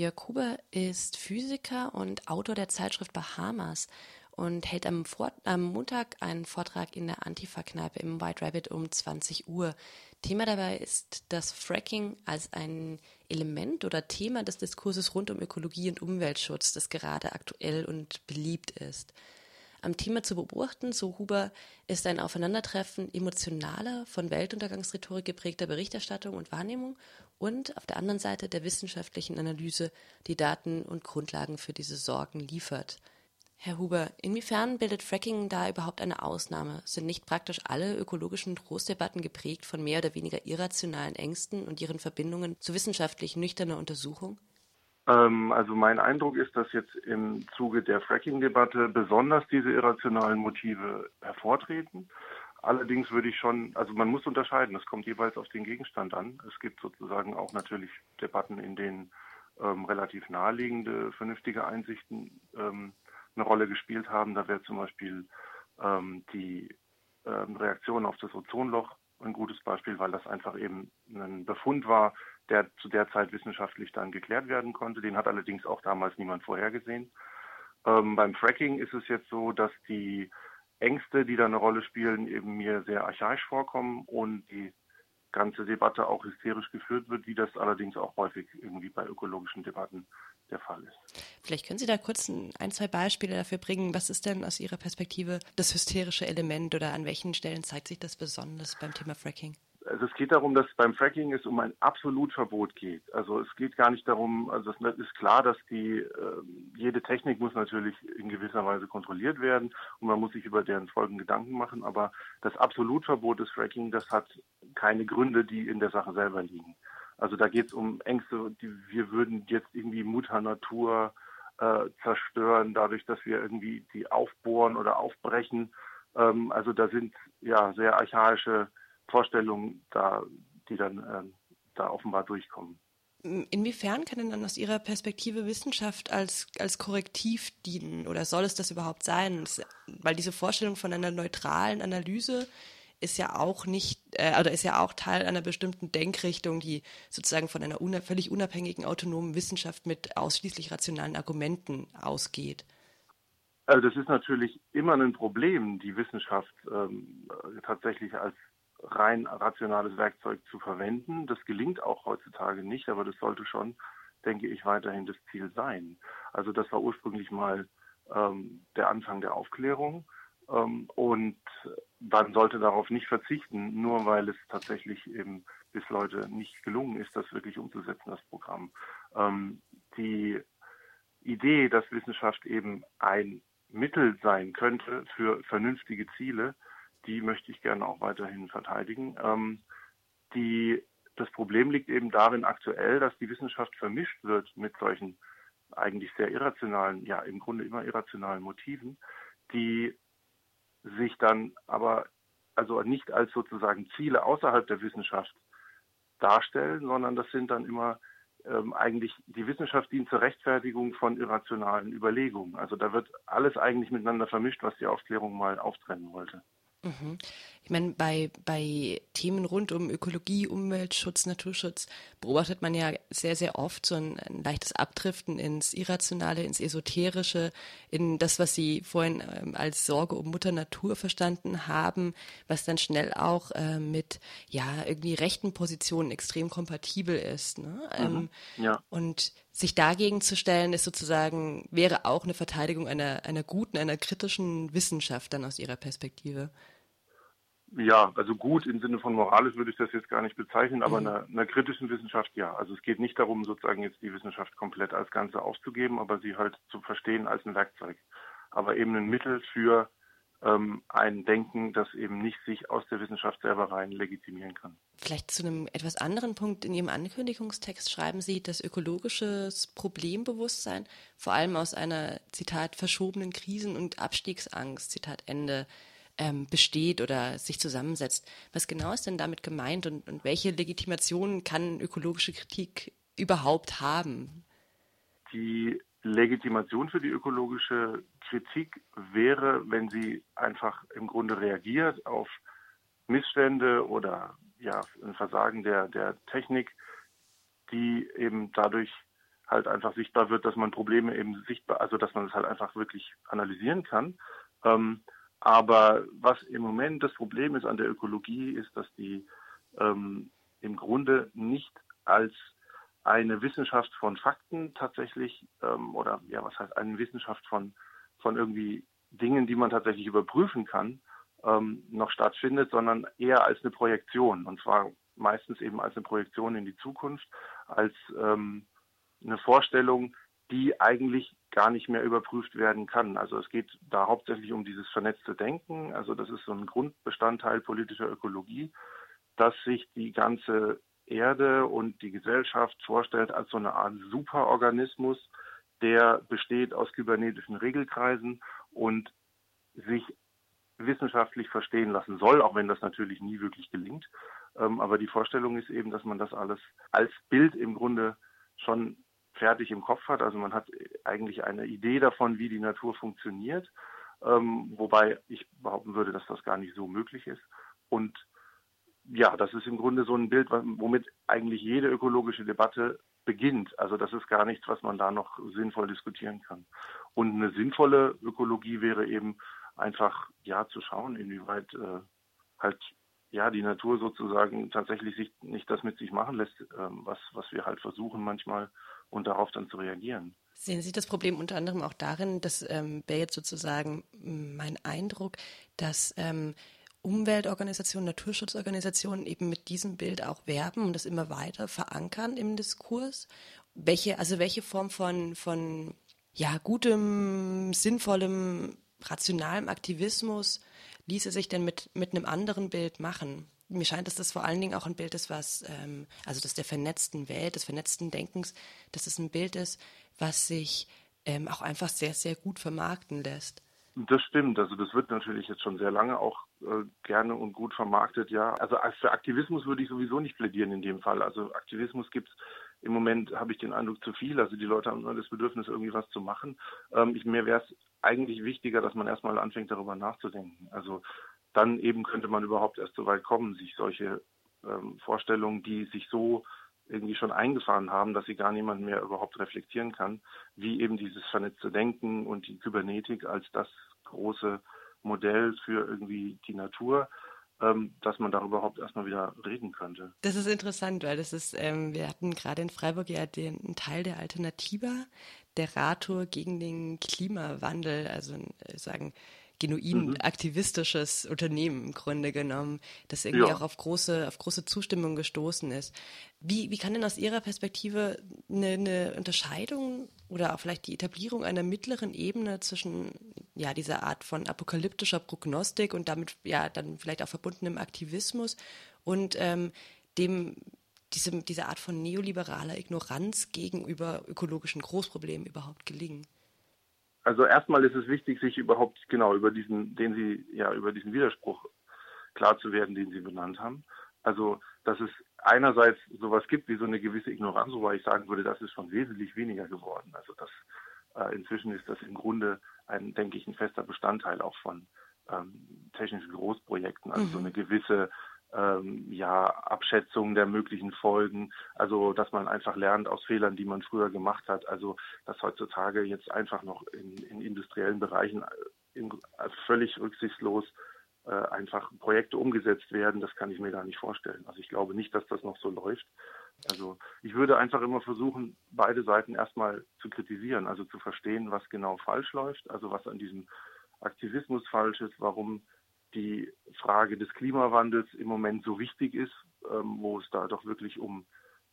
Jörg Huber ist Physiker und Autor der Zeitschrift Bahamas und hält am, Vor am Montag einen Vortrag in der Antifa-Kneipe im White Rabbit um 20 Uhr. Thema dabei ist das Fracking als ein Element oder Thema des Diskurses rund um Ökologie und Umweltschutz, das gerade aktuell und beliebt ist. Am Thema zu beobachten, so Huber, ist ein Aufeinandertreffen emotionaler, von Weltuntergangsrhetorik geprägter Berichterstattung und Wahrnehmung und auf der anderen Seite der wissenschaftlichen Analyse, die Daten und Grundlagen für diese Sorgen liefert. Herr Huber, inwiefern bildet Fracking da überhaupt eine Ausnahme? Sind nicht praktisch alle ökologischen Trostdebatten geprägt von mehr oder weniger irrationalen Ängsten und ihren Verbindungen zu wissenschaftlich nüchterner Untersuchung? Ähm, also mein Eindruck ist, dass jetzt im Zuge der Fracking-Debatte besonders diese irrationalen Motive hervortreten. Allerdings würde ich schon, also man muss unterscheiden, es kommt jeweils auf den Gegenstand an. Es gibt sozusagen auch natürlich Debatten, in denen ähm, relativ naheliegende, vernünftige Einsichten ähm, eine Rolle gespielt haben. Da wäre zum Beispiel ähm, die ähm, Reaktion auf das Ozonloch ein gutes Beispiel, weil das einfach eben ein Befund war, der zu der Zeit wissenschaftlich dann geklärt werden konnte. Den hat allerdings auch damals niemand vorhergesehen. Ähm, beim Fracking ist es jetzt so, dass die Ängste, die da eine Rolle spielen, eben mir sehr archaisch vorkommen und die ganze Debatte auch hysterisch geführt wird, wie das allerdings auch häufig irgendwie bei ökologischen Debatten der Fall ist. Vielleicht können Sie da kurz ein, zwei Beispiele dafür bringen. Was ist denn aus Ihrer Perspektive das hysterische Element oder an welchen Stellen zeigt sich das besonders beim Thema Fracking? Also es geht darum, dass beim Fracking es um ein Absolutverbot geht. Also es geht gar nicht darum, also es ist klar, dass die äh, jede Technik muss natürlich in gewisser Weise kontrolliert werden und man muss sich über deren Folgen Gedanken machen, aber das Absolutverbot des Fracking, das hat keine Gründe, die in der Sache selber liegen. Also da geht es um Ängste, die wir würden jetzt irgendwie Mutter Natur äh, zerstören, dadurch, dass wir irgendwie die aufbohren oder aufbrechen. Ähm, also da sind ja sehr archaische Vorstellungen da, die dann ähm, da offenbar durchkommen. Inwiefern kann denn dann aus Ihrer Perspektive Wissenschaft als, als Korrektiv dienen oder soll es das überhaupt sein? Weil diese Vorstellung von einer neutralen Analyse ist ja auch nicht, äh, oder ist ja auch Teil einer bestimmten Denkrichtung, die sozusagen von einer una völlig unabhängigen, autonomen Wissenschaft mit ausschließlich rationalen Argumenten ausgeht. Also das ist natürlich immer ein Problem, die Wissenschaft ähm, tatsächlich als rein rationales Werkzeug zu verwenden. Das gelingt auch heutzutage nicht, aber das sollte schon, denke ich, weiterhin das Ziel sein. Also das war ursprünglich mal ähm, der Anfang der Aufklärung. Ähm, und man sollte darauf nicht verzichten, nur weil es tatsächlich eben bis Leute nicht gelungen ist, das wirklich umzusetzen, das Programm. Ähm, die Idee, dass Wissenschaft eben ein Mittel sein könnte für vernünftige Ziele, die möchte ich gerne auch weiterhin verteidigen. Ähm, die, das Problem liegt eben darin aktuell, dass die Wissenschaft vermischt wird mit solchen eigentlich sehr irrationalen, ja im Grunde immer irrationalen Motiven, die sich dann aber also nicht als sozusagen Ziele außerhalb der Wissenschaft darstellen, sondern das sind dann immer ähm, eigentlich die Wissenschaft dient zur Rechtfertigung von irrationalen Überlegungen. Also da wird alles eigentlich miteinander vermischt, was die Aufklärung mal auftrennen wollte. Mhm. Ich meine, bei, bei Themen rund um Ökologie, Umweltschutz, Naturschutz beobachtet man ja sehr, sehr oft so ein, ein leichtes Abdriften ins Irrationale, ins Esoterische, in das, was Sie vorhin ähm, als Sorge um Mutter Natur verstanden haben, was dann schnell auch äh, mit ja irgendwie rechten Positionen extrem kompatibel ist. Ne? Mhm. Ähm, ja. Und sich dagegen zu stellen, ist sozusagen, wäre auch eine Verteidigung einer, einer guten, einer kritischen Wissenschaft dann aus Ihrer Perspektive. Ja, also gut im Sinne von moralisch würde ich das jetzt gar nicht bezeichnen, aber mhm. einer, einer kritischen Wissenschaft ja. Also es geht nicht darum, sozusagen jetzt die Wissenschaft komplett als Ganze aufzugeben, aber sie halt zu verstehen als ein Werkzeug. Aber eben ein Mittel für ähm, ein Denken, das eben nicht sich aus der Wissenschaft selber rein legitimieren kann. Vielleicht zu einem etwas anderen Punkt in Ihrem Ankündigungstext schreiben Sie, dass ökologisches Problembewusstsein vor allem aus einer, Zitat, verschobenen Krisen- und Abstiegsangst, Zitat Ende, ähm, besteht oder sich zusammensetzt. Was genau ist denn damit gemeint und, und welche Legitimation kann ökologische Kritik überhaupt haben? Die Legitimation für die ökologische Kritik wäre, wenn sie einfach im Grunde reagiert auf Missstände oder ja, ein Versagen der, der Technik, die eben dadurch halt einfach sichtbar wird, dass man Probleme eben sichtbar, also dass man es halt einfach wirklich analysieren kann. Ähm, aber was im Moment das Problem ist an der Ökologie, ist, dass die ähm, im Grunde nicht als eine Wissenschaft von Fakten tatsächlich ähm, oder ja, was heißt eine Wissenschaft von von irgendwie Dingen, die man tatsächlich überprüfen kann, ähm, noch stattfindet, sondern eher als eine Projektion. Und zwar meistens eben als eine Projektion in die Zukunft, als ähm, eine Vorstellung, die eigentlich gar nicht mehr überprüft werden kann. Also es geht da hauptsächlich um dieses vernetzte Denken. Also das ist so ein Grundbestandteil politischer Ökologie, dass sich die ganze Erde und die Gesellschaft vorstellt als so eine Art Superorganismus, der besteht aus kybernetischen Regelkreisen und sich wissenschaftlich verstehen lassen soll, auch wenn das natürlich nie wirklich gelingt. Ähm, aber die Vorstellung ist eben, dass man das alles als Bild im Grunde schon fertig im Kopf hat. Also man hat eigentlich eine Idee davon, wie die Natur funktioniert, ähm, wobei ich behaupten würde, dass das gar nicht so möglich ist. Und ja, das ist im Grunde so ein Bild, womit eigentlich jede ökologische Debatte beginnt. Also das ist gar nichts, was man da noch sinnvoll diskutieren kann. Und eine sinnvolle Ökologie wäre eben einfach ja zu schauen, inwieweit äh, halt ja die Natur sozusagen tatsächlich sich nicht das mit sich machen lässt, ähm, was was wir halt versuchen manchmal und darauf dann zu reagieren. Sehen Sie das Problem unter anderem auch darin, das ähm, wäre jetzt sozusagen mein Eindruck, dass ähm, Umweltorganisationen, Naturschutzorganisationen eben mit diesem Bild auch werben und das immer weiter verankern im Diskurs? Welche, also welche Form von, von ja, gutem, sinnvollem, rationalem Aktivismus ließe sich denn mit, mit einem anderen Bild machen? Mir scheint, dass das vor allen Dingen auch ein Bild ist, was, ähm, also das der vernetzten Welt, des vernetzten Denkens, dass es ein Bild ist, was sich ähm, auch einfach sehr, sehr gut vermarkten lässt. Das stimmt. Also das wird natürlich jetzt schon sehr lange auch äh, gerne und gut vermarktet, ja. Also für Aktivismus würde ich sowieso nicht plädieren in dem Fall. Also Aktivismus gibt es im Moment, habe ich den Eindruck, zu viel. Also die Leute haben nur das Bedürfnis, irgendwie was zu machen. Ähm, ich, mir wäre es eigentlich wichtiger, dass man erstmal anfängt, darüber nachzudenken. Also dann eben könnte man überhaupt erst so weit kommen, sich solche ähm, Vorstellungen, die sich so irgendwie schon eingefahren haben, dass sie gar niemand mehr überhaupt reflektieren kann, wie eben dieses vernetzte Denken und die Kybernetik als das große Modell für irgendwie die Natur, ähm, dass man darüber überhaupt erstmal wieder reden könnte. Das ist interessant, weil das ist, ähm, wir hatten gerade in Freiburg ja den Teil der Alternativa, der Rator gegen den Klimawandel, also äh, sagen genuin mhm. aktivistisches Unternehmen im Grunde genommen, das irgendwie ja. auch auf große, auf große Zustimmung gestoßen ist. Wie, wie kann denn aus Ihrer Perspektive eine, eine Unterscheidung oder auch vielleicht die Etablierung einer mittleren Ebene zwischen ja, dieser Art von apokalyptischer Prognostik und damit ja dann vielleicht auch verbundenem Aktivismus und ähm, dem diese, diese Art von neoliberaler Ignoranz gegenüber ökologischen Großproblemen überhaupt gelingen? Also erstmal ist es wichtig, sich überhaupt genau über diesen, den Sie ja über diesen Widerspruch klar zu werden, den Sie benannt haben. Also dass es einerseits sowas gibt wie so eine gewisse Ignoranz, wobei ich sagen würde, das ist schon wesentlich weniger geworden. Also das äh, inzwischen ist das im Grunde ein, denke ich, ein fester Bestandteil auch von ähm, technischen Großprojekten. Also mhm. so eine gewisse ähm, ja, Abschätzung der möglichen Folgen, also dass man einfach lernt aus Fehlern, die man früher gemacht hat, also dass heutzutage jetzt einfach noch in, in industriellen Bereichen äh, in, also völlig rücksichtslos äh, einfach Projekte umgesetzt werden, das kann ich mir gar nicht vorstellen. Also ich glaube nicht, dass das noch so läuft. Also ich würde einfach immer versuchen, beide Seiten erstmal zu kritisieren, also zu verstehen, was genau falsch läuft, also was an diesem Aktivismus falsch ist, warum die Frage des Klimawandels im Moment so wichtig ist, ähm, wo es da doch wirklich um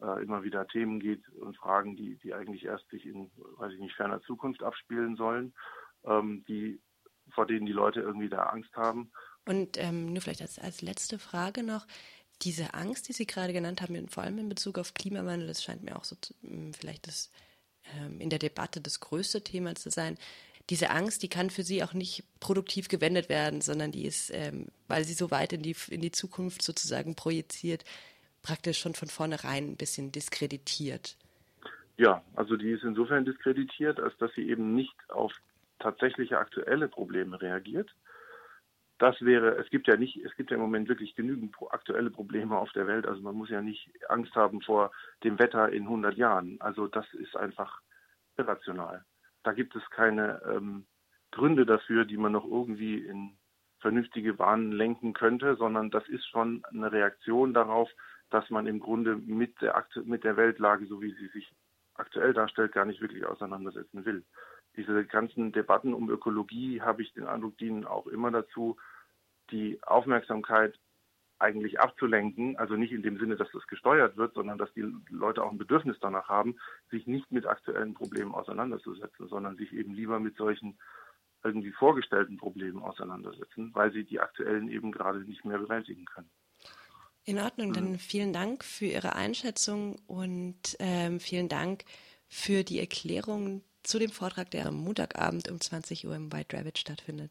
äh, immer wieder Themen geht und Fragen, die, die eigentlich erst sich in, weiß ich nicht, ferner Zukunft abspielen sollen, ähm, die, vor denen die Leute irgendwie da Angst haben. Und ähm, nur vielleicht als, als letzte Frage noch, diese Angst, die Sie gerade genannt haben, vor allem in Bezug auf Klimawandel, das scheint mir auch so zu, vielleicht das ähm, in der Debatte das größte Thema zu sein diese Angst, die kann für sie auch nicht produktiv gewendet werden, sondern die ist, ähm, weil sie so weit in die, in die Zukunft sozusagen projiziert, praktisch schon von vornherein ein bisschen diskreditiert. Ja, also die ist insofern diskreditiert, als dass sie eben nicht auf tatsächliche aktuelle Probleme reagiert. das wäre, es gibt ja nicht, es gibt ja im Moment wirklich genügend aktuelle Probleme auf der Welt. Also man muss ja nicht Angst haben vor dem Wetter in 100 Jahren. Also das ist einfach irrational. Da gibt es keine ähm, Gründe dafür, die man noch irgendwie in vernünftige Bahnen lenken könnte, sondern das ist schon eine Reaktion darauf, dass man im Grunde mit der, mit der Weltlage, so wie sie sich aktuell darstellt, gar nicht wirklich auseinandersetzen will. Diese ganzen Debatten um Ökologie, habe ich den Eindruck, dienen auch immer dazu, die Aufmerksamkeit eigentlich abzulenken, also nicht in dem Sinne, dass das gesteuert wird, sondern dass die Leute auch ein Bedürfnis danach haben, sich nicht mit aktuellen Problemen auseinanderzusetzen, sondern sich eben lieber mit solchen irgendwie vorgestellten Problemen auseinandersetzen, weil sie die aktuellen eben gerade nicht mehr bewältigen können. In Ordnung, dann mhm. vielen Dank für Ihre Einschätzung und ähm, vielen Dank für die Erklärung zu dem Vortrag, der am Montagabend um 20 Uhr im White Rabbit stattfindet.